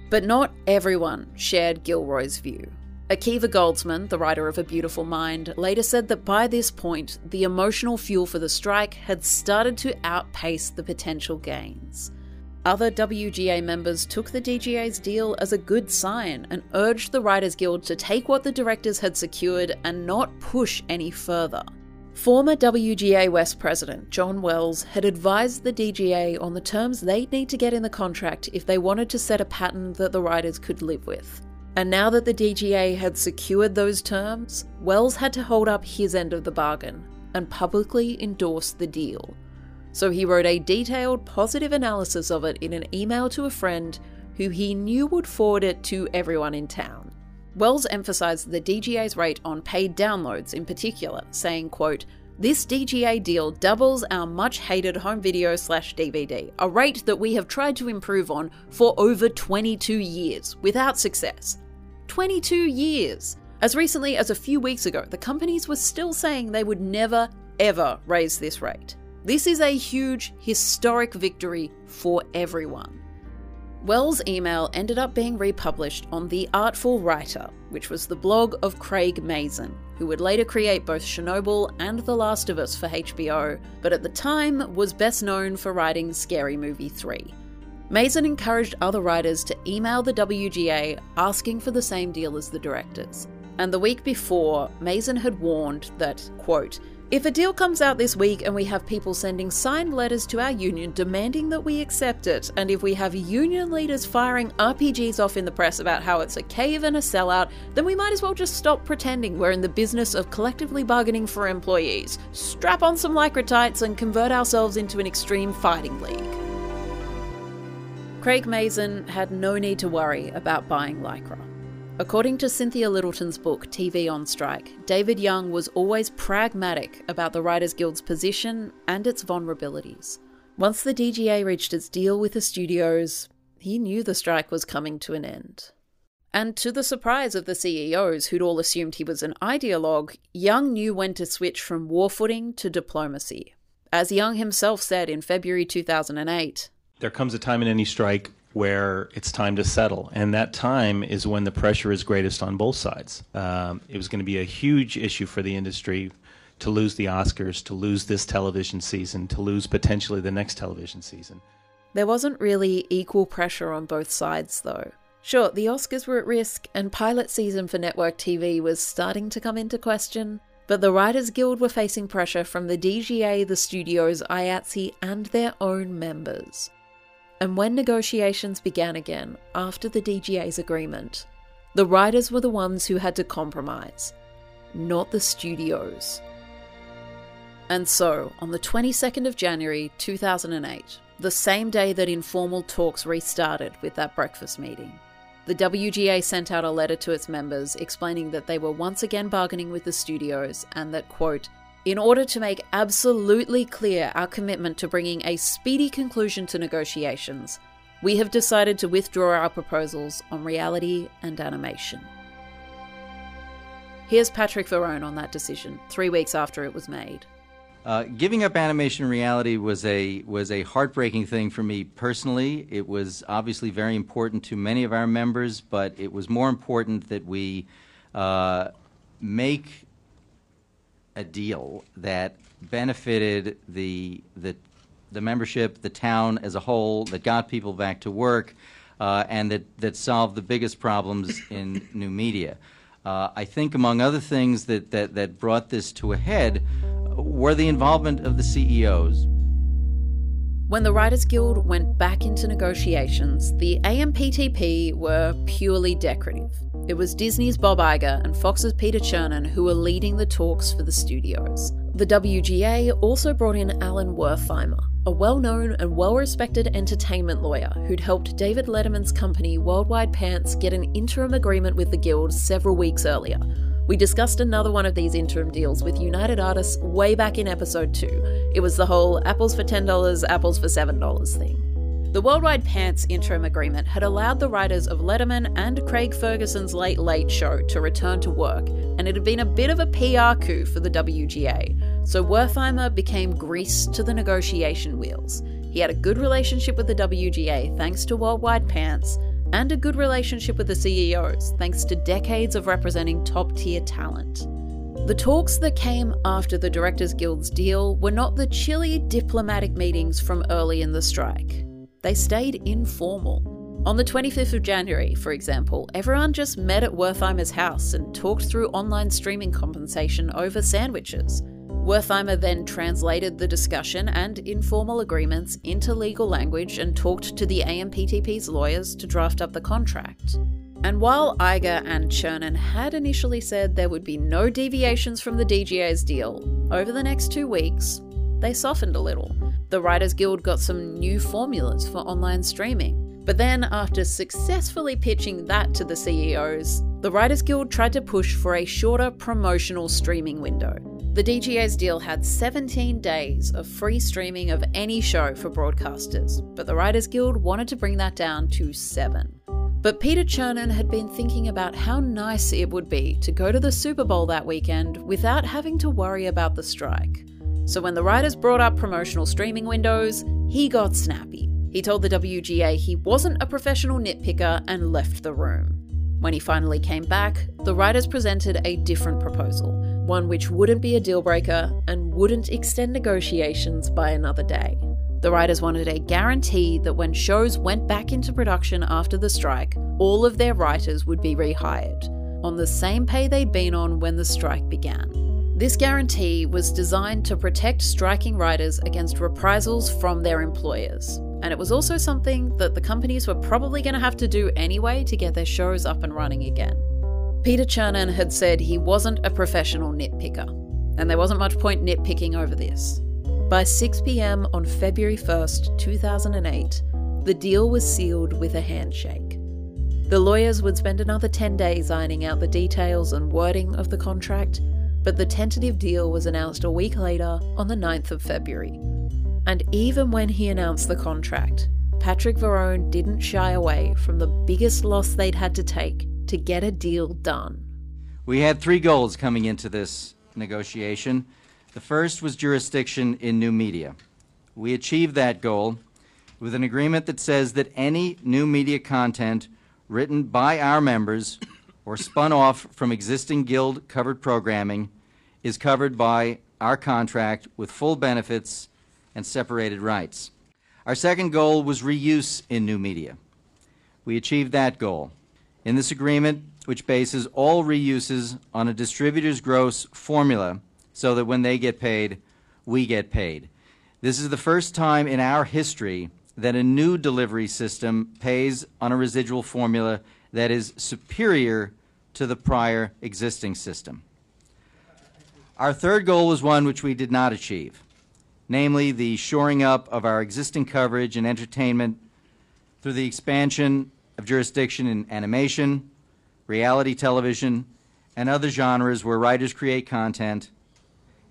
but not everyone shared Gilroy's view. Akiva Goldsman, the writer of A Beautiful Mind, later said that by this point, the emotional fuel for the strike had started to outpace the potential gains. Other WGA members took the DGA's deal as a good sign and urged the Writers Guild to take what the directors had secured and not push any further. Former WGA West president John Wells had advised the DGA on the terms they'd need to get in the contract if they wanted to set a pattern that the writers could live with. And now that the DGA had secured those terms, Wells had to hold up his end of the bargain and publicly endorse the deal. So he wrote a detailed positive analysis of it in an email to a friend who he knew would forward it to everyone in town. Wells emphasised the DGA's rate on paid downloads in particular, saying, quote, this DGA deal doubles our much hated home video slash DVD, a rate that we have tried to improve on for over 22 years without success. 22 years! As recently as a few weeks ago, the companies were still saying they would never, ever raise this rate. This is a huge, historic victory for everyone. Wells' email ended up being republished on The Artful Writer, which was the blog of Craig Mazin, who would later create both Chernobyl and The Last of Us for HBO, but at the time was best known for writing Scary Movie 3. Mazin encouraged other writers to email the WGA asking for the same deal as the directors. And the week before, Mazin had warned that, quote, if a deal comes out this week and we have people sending signed letters to our union demanding that we accept it, and if we have union leaders firing RPGs off in the press about how it's a cave and a sellout, then we might as well just stop pretending we're in the business of collectively bargaining for employees, strap on some lycra tights, and convert ourselves into an extreme fighting league. Craig Mazin had no need to worry about buying lycra. According to Cynthia Littleton's book, TV on Strike, David Young was always pragmatic about the Writers Guild's position and its vulnerabilities. Once the DGA reached its deal with the studios, he knew the strike was coming to an end. And to the surprise of the CEOs, who'd all assumed he was an ideologue, Young knew when to switch from war footing to diplomacy. As Young himself said in February 2008, There comes a time in any strike where it's time to settle. And that time is when the pressure is greatest on both sides. Um, it was going to be a huge issue for the industry to lose the Oscars, to lose this television season, to lose potentially the next television season. There wasn't really equal pressure on both sides, though. Sure, the Oscars were at risk, and pilot season for network TV was starting to come into question, but the Writers Guild were facing pressure from the DGA, the studios, IATSE, and their own members. And when negotiations began again after the DGA's agreement, the writers were the ones who had to compromise, not the studios. And so, on the 22nd of January 2008, the same day that informal talks restarted with that breakfast meeting, the WGA sent out a letter to its members explaining that they were once again bargaining with the studios and that, quote, in order to make absolutely clear our commitment to bringing a speedy conclusion to negotiations, we have decided to withdraw our proposals on reality and animation. Here's Patric Verrone on that decision, three weeks after it was made. Uh, giving up animation reality was a was a heartbreaking thing for me personally. It was obviously very important to many of our members, but it was more important that we uh, make a deal that benefited the the the membership, the town as a whole, that got people back to work, uh, and that that solved the biggest problems in new media. Uh, I think, among other things, that, that that brought this to a head were the involvement of the CEOs. When the Writers Guild went back into negotiations, the AMPTP were purely decorative. It was Disney's Bob Iger and Fox's Peter Chernin who were leading the talks for the studios. The WGA also brought in Alan Wertheimer, a well known and well respected entertainment lawyer who'd helped David Letterman's company Worldwide Pants get an interim agreement with the Guild several weeks earlier. We discussed another one of these interim deals with United Artists way back in episode 2. It was the whole apples for $10, apples for $7 thing. The Worldwide Pants interim agreement had allowed the writers of Letterman and Craig Ferguson's Late Late Show to return to work, and it had been a bit of a PR coup for the WGA, so Wertheimer became grease to the negotiation wheels. He had a good relationship with the WGA thanks to Worldwide Pants, and a good relationship with the CEOs thanks to decades of representing top tier talent. The talks that came after the Directors Guild's deal were not the chilly diplomatic meetings from early in the strike. They stayed informal. On the 25th of January, for example, everyone just met at Wertheimer's house and talked through online streaming compensation over sandwiches. Wertheimer then translated the discussion and informal agreements into legal language and talked to the AMPTP's lawyers to draft up the contract. And while Iger and Chernin had initially said there would be no deviations from the DGA's deal, over the next two weeks, they softened a little. The Writers Guild got some new formulas for online streaming. But then, after successfully pitching that to the CEOs, the Writers Guild tried to push for a shorter promotional streaming window. The DGA's deal had 17 days of free streaming of any show for broadcasters, but the Writers Guild wanted to bring that down to seven. But Peter Chernin had been thinking about how nice it would be to go to the Super Bowl that weekend without having to worry about the strike. So when the writers brought up promotional streaming windows, he got snappy. He told the WGA he wasn't a professional nitpicker and left the room. When he finally came back, the writers presented a different proposal, one which wouldn't be a deal breaker and wouldn't extend negotiations by another day. The writers wanted a guarantee that when shows went back into production after the strike, all of their writers would be rehired, on the same pay they'd been on when the strike began. This guarantee was designed to protect striking writers against reprisals from their employers, and it was also something that the companies were probably going to have to do anyway to get their shows up and running again. Peter Chernin had said he wasn't a professional nitpicker, and there wasn't much point nitpicking over this. By 6 pm on February 1st, 2008, the deal was sealed with a handshake. The lawyers would spend another 10 days ironing out the details and wording of the contract, but the tentative deal was announced a week later on the 9th of February. And even when he announced the contract, Patric Verrone didn't shy away from the biggest loss they'd had to take to get a deal done. We had three goals coming into this negotiation. The first was jurisdiction in new media. We achieved that goal with an agreement that says that any new media content written by our members or spun off from existing guild covered programming is covered by our contract with full benefits and separated rights. Our second goal was reuse in new media. We achieved that goal. In this agreement, which bases all reuses on a distributor's gross formula so that when they get paid, we get paid. This is the first time in our history that a new delivery system pays on a residual formula that is superior to the prior existing system. Our third goal was one which we did not achieve, namely the shoring up of our existing coverage and entertainment through the expansion of jurisdiction in animation, reality television, and other genres where writers create content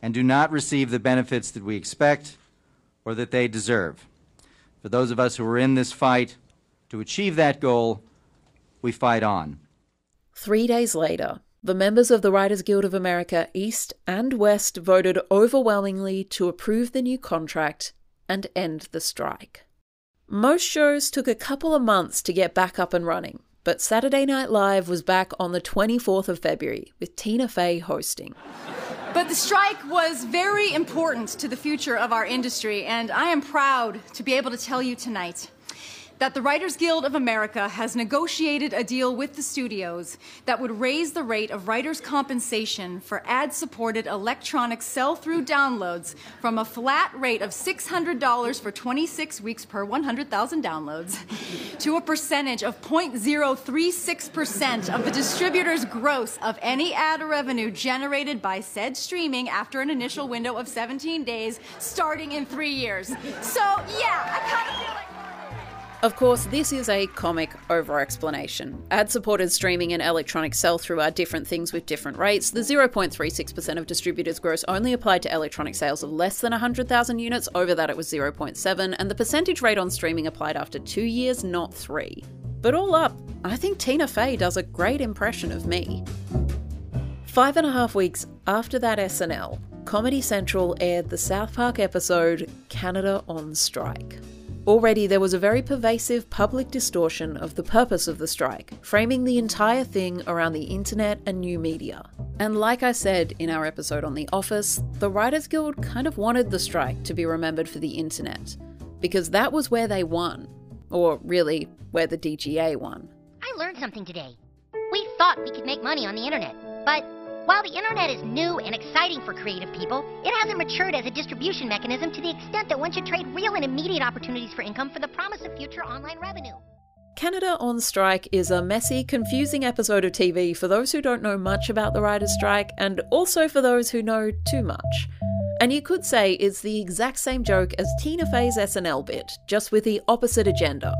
and do not receive the benefits that we expect or that they deserve. For those of us who are in this fight to achieve that goal, we fight on. Three days later, the members of the Writers Guild of America East and West voted overwhelmingly to approve the new contract and end the strike. Most shows took a couple of months to get back up and running, but Saturday Night Live was back on the 24th of February with Tina Fey hosting. But the strike was very important to the future of our industry, and I am proud to be able to tell you tonight that the Writers Guild of America has negotiated a deal with the studios that would raise the rate of writers' compensation for ad supported electronic sell through downloads from a flat rate of $600 for 26 weeks per 100,000 downloads to a percentage of 0.036% of the distributor's gross of any ad revenue generated by said streaming after an initial window of 17 days starting in three years. So, yeah, I kind of feel like. Of course, this is a comic over explanation. Ad supported streaming and electronic sell through are different things with different rates. The 0.36% of distributors' gross only applied to electronic sales of less than 100,000 units, over that it was 0.7, and the percentage rate on streaming applied after two years, not three. But all up, I think Tina Fey does a great impression of me. Five and a half weeks after that SNL, Comedy Central aired the South Park episode Canada on Strike. Already there was a very pervasive public distortion of the purpose of the strike, framing the entire thing around the internet and new media. And like I said in our episode on The Office, the Writers Guild kind of wanted the strike to be remembered for the internet, because that was where they won. Or really, where the DGA won. I learned something today. We thought we could make money on the internet, but while the internet is new and exciting for creative people, it hasn't matured as a distribution mechanism to the extent that one should trade real and immediate opportunities for income for the promise of future online revenue. Canada on Strike is a messy, confusing episode of TV for those who don't know much about the writer's strike and also for those who know too much. And you could say it's the exact same joke as Tina Fey's SNL bit, just with the opposite agenda.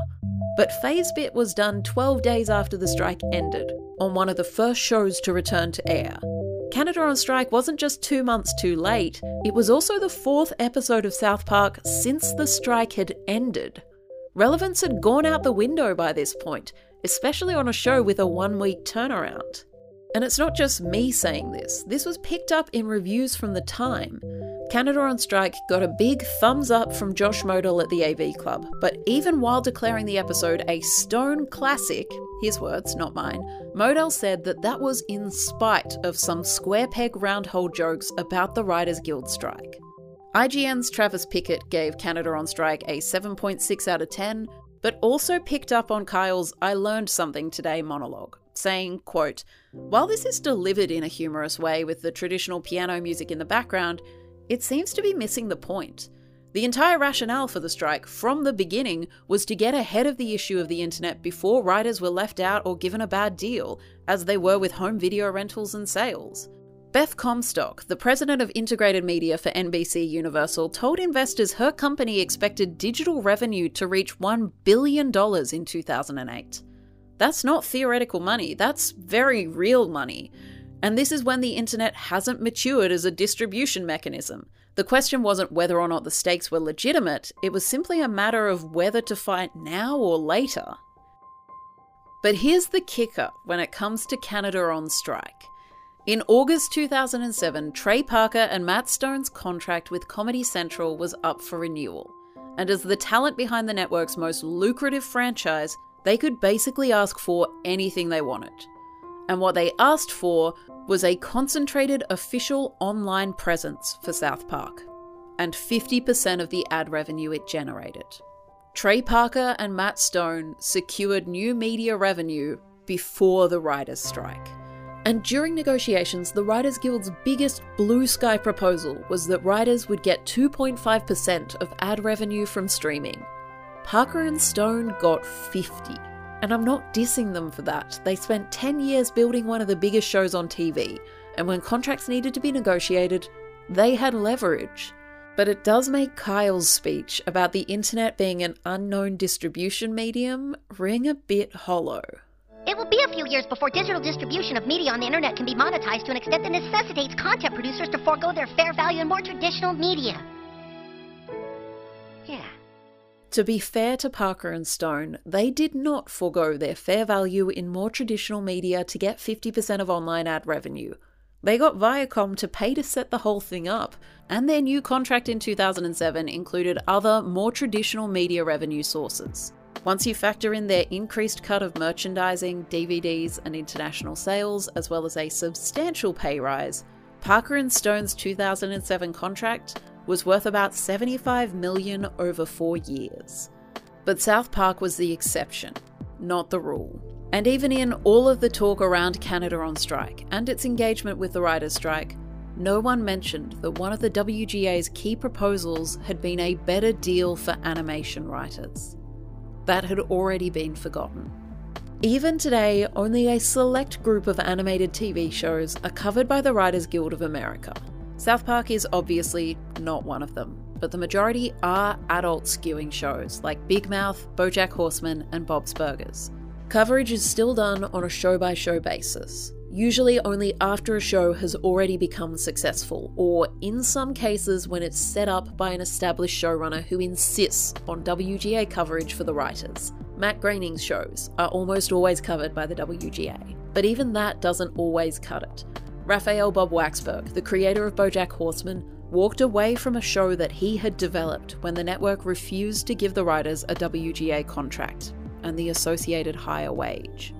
But Fey's bit was done 12 days after the strike ended, on one of the first shows to return to air. Canada on Strike wasn't just two months too late, it was also the fourth episode of South Park since the strike had ended. Relevance had gone out the window by this point, especially on a show with a one week turnaround. And it's not just me saying this, this was picked up in reviews from the time. Canada on Strike got a big thumbs up from Josh Modell at the AV Club, but even while declaring the episode a stone classic, his words, not mine, Modell said that that was in spite of some square peg round hole jokes about the Writers Guild strike. IGN's Travis Fickett gave Canada on Strike a 7.6 out of 10, but also picked up on Kyle's I learned something today monologue, saying, quote, While this is delivered in a humorous way with the traditional piano music in the background, it seems to be missing the point. The entire rationale for the strike from the beginning was to get ahead of the issue of the internet before writers were left out or given a bad deal, as they were with home video rentals and sales. Beth Comstock, the president of integrated media for NBC Universal, told investors her company expected digital revenue to reach $1 billion in 2008. That's not theoretical money, that's very real money. And this is when the internet hasn't matured as a distribution mechanism. The question wasn't whether or not the stakes were legitimate, it was simply a matter of whether to fight now or later. But here's the kicker when it comes to Canada on strike. In August 2007, Trey Parker and Matt Stone's contract with Comedy Central was up for renewal. And as the talent behind the network's most lucrative franchise, they could basically ask for anything they wanted and what they asked for was a concentrated official online presence for South Park, and 50% of the ad revenue it generated. Trey Parker and Matt Stone secured new media revenue before the writers' strike. And during negotiations, the Writers Guild's biggest blue sky proposal was that writers would get 2.5% of ad revenue from streaming. Parker and Stone got 50. And I'm not dissing them for that. They spent 10 years building one of the biggest shows on TV, and when contracts needed to be negotiated, they had leverage. But it does make Kyle's speech about the internet being an unknown distribution medium ring a bit hollow. It will be a few years before digital distribution of media on the internet can be monetized to an extent that necessitates content producers to forego their fair value in more traditional media. Yeah. To be fair to Parker and Stone, they did not forego their fair value in more traditional media to get 50% of online ad revenue. They got Viacom to pay to set the whole thing up, and their new contract in 2007 included other, more traditional media revenue sources. Once you factor in their increased cut of merchandising, DVDs, and international sales, as well as a substantial pay rise, Parker and Stone's 2007 contract was worth about 75 million over 4 years. But South Park was the exception, not the rule. And even in all of the talk around Canada on strike and its engagement with the writers' strike, no one mentioned that one of the WGA's key proposals had been a better deal for animation writers. That had already been forgotten. Even today, only a select group of animated TV shows are covered by the Writers Guild of America, South Park is obviously not one of them, but the majority are adult skewing shows like Big Mouth, Bojack Horseman, and Bob's Burgers. Coverage is still done on a show by show basis, usually only after a show has already become successful, or in some cases when it's set up by an established showrunner who insists on WGA coverage for the writers. Matt Groening's shows are almost always covered by the WGA, but even that doesn't always cut it. Raphael Bob Waksberg, the creator of Bojack Horseman, walked away from a show that he had developed when the network refused to give the writers a WGA contract and the associated higher wage.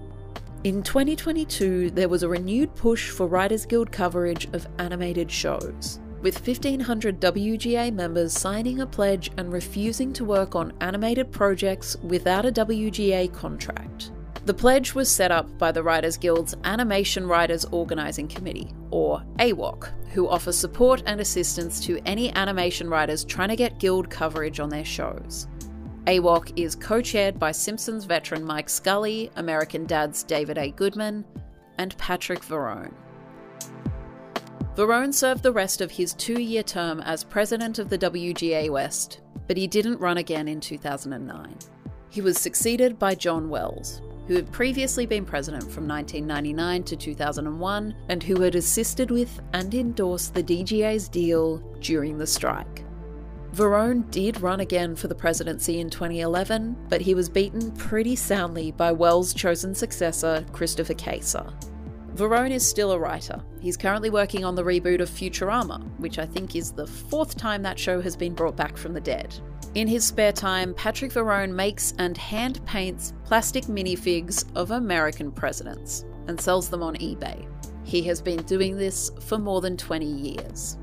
In 2022, there was a renewed push for Writers Guild coverage of animated shows, with 1,500 WGA members signing a pledge and refusing to work on animated projects without a WGA contract. The pledge was set up by the Writers Guild's Animation Writers Organising Committee, or AWOC, who offer support and assistance to any animation writers trying to get Guild coverage on their shows. AWOC is co chaired by Simpsons veteran Mike Scully, American Dad's David A. Goodman, and Patric Verrone. Verrone served the rest of his two year term as president of the WGA West, but he didn't run again in 2009. He was succeeded by John Wells, who had previously been president from 1999 to 2001 and who had assisted with and endorsed the DGA's deal during the strike. Verrone did run again for the presidency in 2011, but he was beaten pretty soundly by Wells' chosen successor, Christopher Keyser. Verrone is still a writer. He's currently working on the reboot of Futurama, which I think is the fourth time that show has been brought back from the dead. In his spare time, Patric Verrone makes and hand paints plastic minifigs of American presidents and sells them on eBay. He has been doing this for more than 20 years.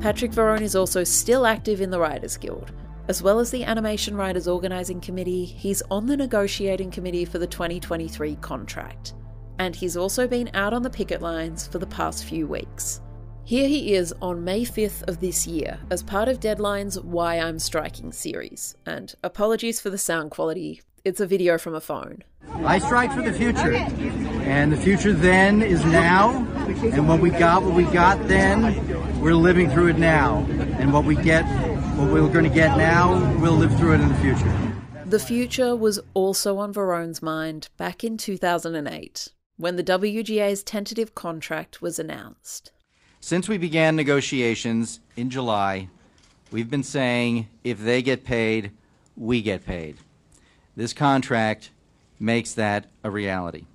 Patric Verrone is also still active in the Writers Guild. As well as the Animation Writers Organising Committee, he's on the negotiating committee for the 2023 contract. And he's also been out on the picket lines for the past few weeks. Here he is on May 5th of this year as part of Deadline's Why I'm Striking series. And apologies for the sound quality, it's a video from a phone. I strike for the future. And the future then is now. And what we got, what we got then, we're living through it now. And what we get, what we're going to get now, we'll live through it in the future. The future was also on Verrone's mind back in 2008 when the WGA's tentative contract was announced. Since we began negotiations in July, we've been saying if they get paid, we get paid. This contract makes that a reality.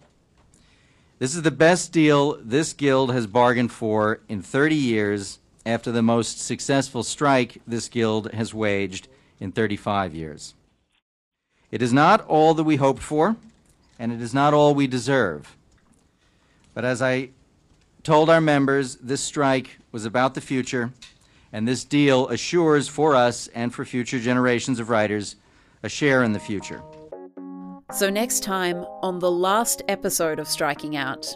This is the best deal this guild has bargained for in 30 years after the most successful strike this guild has waged in 35 years. It is not all that we hoped for, and it is not all we deserve. But as I told our members, this strike was about the future, and this deal assures for us and for future generations of writers a share in the future. So, next time on the last episode of Striking Out,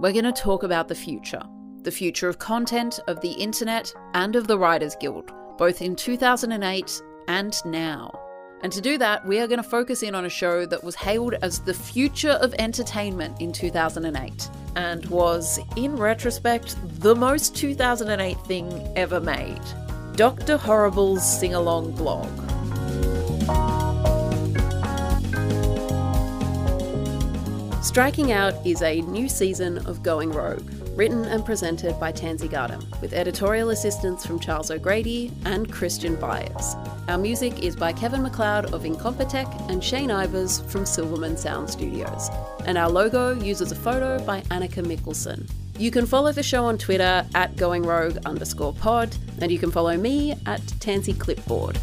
we're going to talk about the future the future of content, of the internet, and of the Writers Guild, both in 2008 and now. And to do that, we are going to focus in on a show that was hailed as the future of entertainment in 2008 and was, in retrospect, the most 2008 thing ever made Dr. Horrible's sing along blog. Striking Out is a new season of Going Rogue, written and presented by Tansy Gardam, with editorial assistance from Charles O'Grady and Christian Byers. Our music is by Kevin MacLeod of Incompetech and Shane Ivers from Silverman Sound Studios. And our logo uses a photo by Annika Mickelson. You can follow the show on Twitter at Going Rogue underscore pod, and you can follow me at Tansy Clipboard.